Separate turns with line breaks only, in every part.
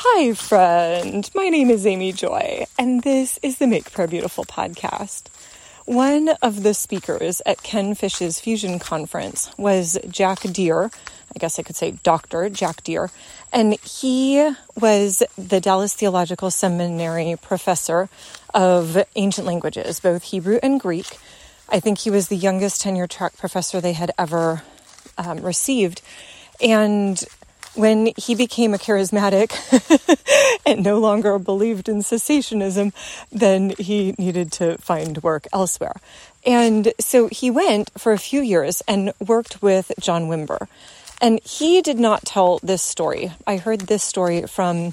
Hi, friend. My name is Amy Joy, and this is the Make Prayer Beautiful podcast. One of the speakers at Ken Fish's Fusion Conference was Jack Deere. I guess I could say Dr. Jack Deere. And he was the Dallas Theological Seminary professor of ancient languages, both Hebrew and Greek. I think he was the youngest tenure track professor they had ever um, received. And when he became a charismatic and no longer believed in cessationism, then he needed to find work elsewhere. And so he went for a few years and worked with John Wimber. And he did not tell this story. I heard this story from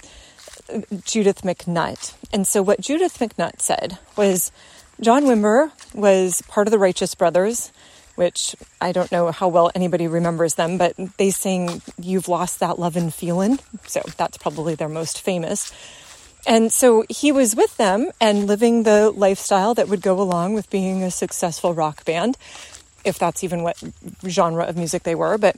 Judith MacNutt. And so what Judith MacNutt said was John Wimber was part of the Righteous Brothers which I don't know how well anybody remembers them, but they sing You've Lost That Lovin' Feelin'. So that's probably their most famous. And so he was with them and living the lifestyle that would go along with being a successful rock band, if that's even what genre of music they were. But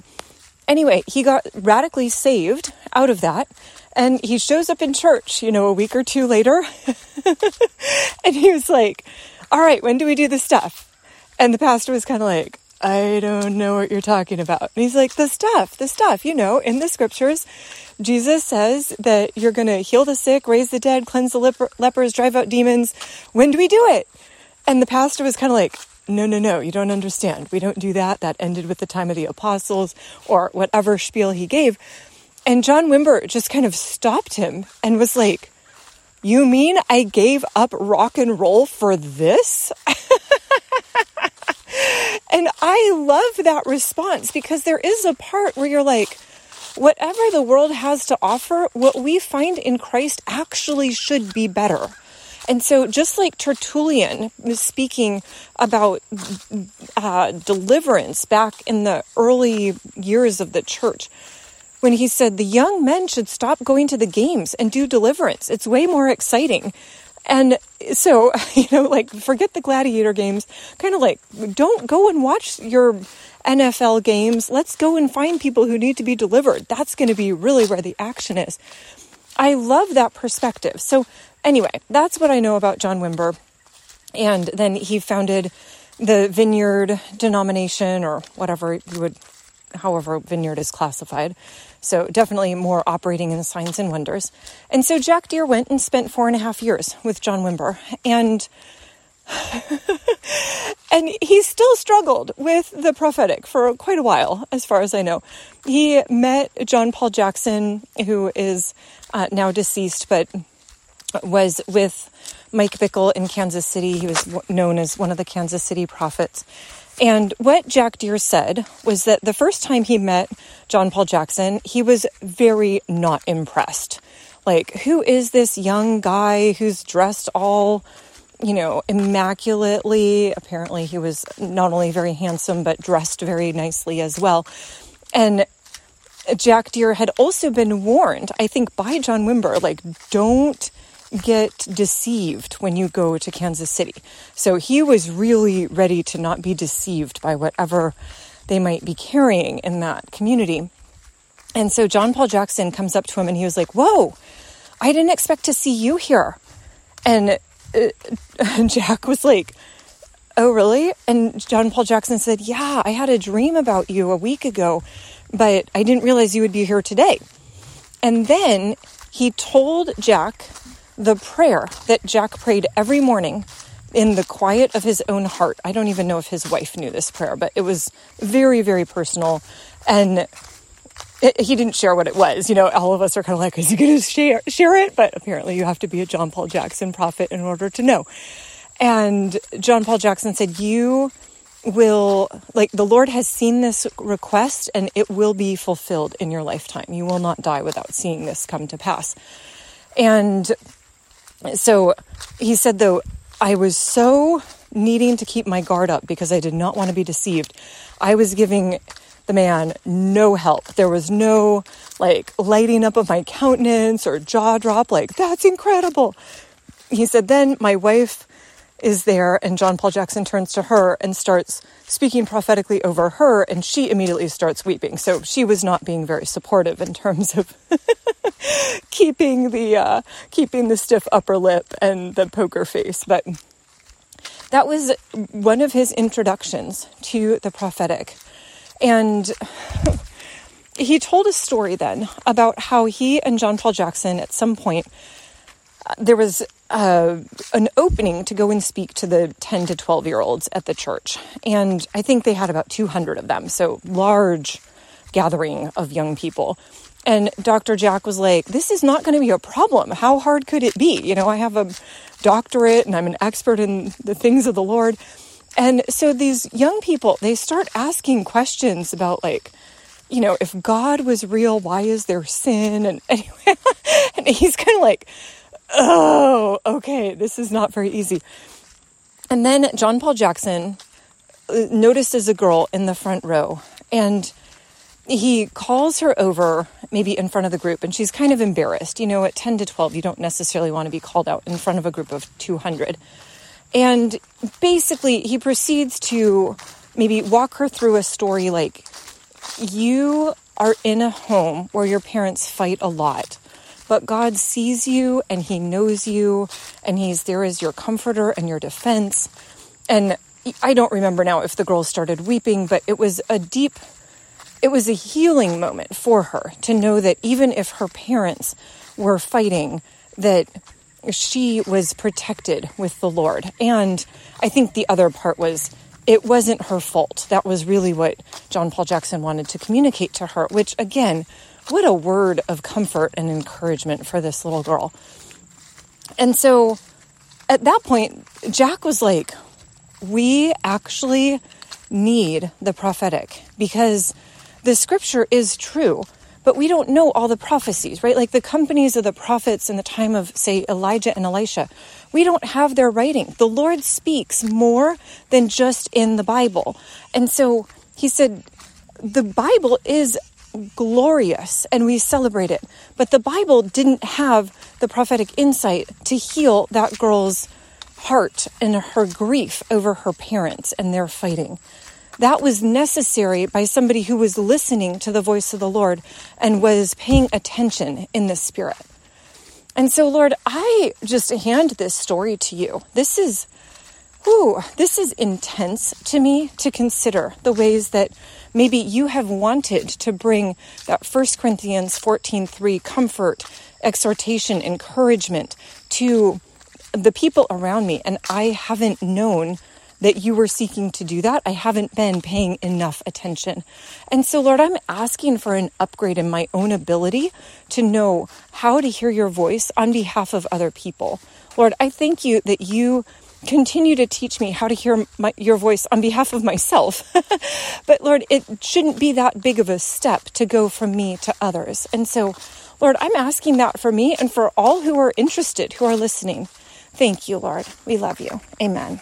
anyway, he got radically saved out of that. And he shows up in church, you know, a week or two later. and he was like, All right, when do we do the stuff? And the pastor was kind of like, I don't know what you're talking about. And he's like, the stuff, the stuff, you know, in the scriptures, Jesus says that you're going to heal the sick, raise the dead, cleanse the leper- lepers, drive out demons. When do we do it? And the pastor was kind of like, no, no, no, you don't understand. We don't do that. That ended with the time of the apostles or whatever spiel he gave. And John Wimber just kind of stopped him and was like, you mean I gave up rock and roll for this? and I love that response because there is a part where you're like, whatever the world has to offer, what we find in Christ actually should be better. And so, just like Tertullian was speaking about uh, deliverance back in the early years of the church, when he said the young men should stop going to the games and do deliverance, it's way more exciting. And so, you know, like forget the gladiator games, kind of like don't go and watch your NFL games. Let's go and find people who need to be delivered. That's going to be really where the action is. I love that perspective. So, anyway, that's what I know about John Wimber. And then he founded the Vineyard denomination or whatever you would, however, Vineyard is classified. So definitely more operating in the signs and wonders. And so Jack Deere went and spent four and a half years with John Wimber. And and he still struggled with the prophetic for quite a while, as far as I know. He met John Paul Jackson, who is uh, now deceased, but was with Mike Bickle in Kansas City. He was known as one of the Kansas City prophets. And what Jack Deere said was that the first time he met John Paul Jackson, he was very not impressed. Like, who is this young guy who's dressed all, you know, immaculately? Apparently, he was not only very handsome, but dressed very nicely as well. And Jack Deere had also been warned, I think, by John Wimber, like, don't get deceived when you go to Kansas City. So he was really ready to not be deceived by whatever they might be carrying in that community. And so John Paul Jackson comes up to him and he was like, Whoa, I didn't expect to see you here. And uh, Jack was like, Oh, really? And John Paul Jackson said, Yeah, I had a dream about you a week ago, but I didn't realize you would be here today. And then he told Jack the prayer that Jack prayed every morning in the quiet of his own heart. I don't even know if his wife knew this prayer, but it was very, very personal. And it, he didn't share what it was. You know, all of us are kind of like, is he going to share, share it? But apparently, you have to be a John Paul Jackson prophet in order to know. And John Paul Jackson said, You will, like, the Lord has seen this request and it will be fulfilled in your lifetime. You will not die without seeing this come to pass. And so he said, though, I was so needing to keep my guard up because I did not want to be deceived. I was giving the man no help. There was no like lighting up of my countenance or jaw drop, like, that's incredible. He said, then my wife is there, and John Paul Jackson turns to her and starts speaking prophetically over her, and she immediately starts weeping. So she was not being very supportive in terms of keeping the uh, keeping the stiff upper lip and the poker face. But that was one of his introductions to the prophetic, and. he told a story then about how he and John Paul Jackson at some point there was uh, an opening to go and speak to the 10 to 12 year olds at the church. And I think they had about 200 of them. So large gathering of young people. And Dr. Jack was like, This is not going to be a problem. How hard could it be? You know, I have a doctorate and I'm an expert in the things of the Lord. And so these young people, they start asking questions about, like, you know, if God was real, why is there sin? And anyway, and he's kind of like, oh, okay, this is not very easy. And then John Paul Jackson uh, notices a girl in the front row and he calls her over maybe in front of the group and she's kind of embarrassed. You know, at 10 to 12, you don't necessarily want to be called out in front of a group of 200. And basically, he proceeds to maybe walk her through a story like, You are in a home where your parents fight a lot but God sees you and He knows you and He's there as your comforter and your defense. And I don't remember now if the girl started weeping, but it was a deep, it was a healing moment for her to know that even if her parents were fighting, that she was protected with the Lord. And I think the other part was it wasn't her fault. That was really what John Paul Jackson wanted to communicate to her, which again what a word of comfort and encouragement for this little girl. And so at that point, Jack was like, we actually need the prophetic because the scripture is true, but we don't know all the prophecies, right? Like the companies of the prophets in the time of, say, Elijah and Elisha, we don't have their writing. The Lord speaks more than just in the Bible. And so he said, the Bible is glorious and we celebrate it. But the Bible didn't have the prophetic insight to heal that girl's heart and her grief over her parents and their fighting. That was necessary by somebody who was listening to the voice of the Lord and was paying attention in the Spirit. And so, Lord, I just hand this story to you. This is, whew, this is intense to me to consider the ways that Maybe you have wanted to bring that 1 Corinthians 14:3 comfort, exhortation, encouragement to the people around me and I haven't known that you were seeking to do that. I haven't been paying enough attention. And so, Lord, I'm asking for an upgrade in my own ability to know how to hear your voice on behalf of other people. Lord, I thank you that you continue to teach me how to hear my, your voice on behalf of myself. but Lord, it shouldn't be that big of a step to go from me to others. And so, Lord, I'm asking that for me and for all who are interested, who are listening. Thank you, Lord. We love you. Amen.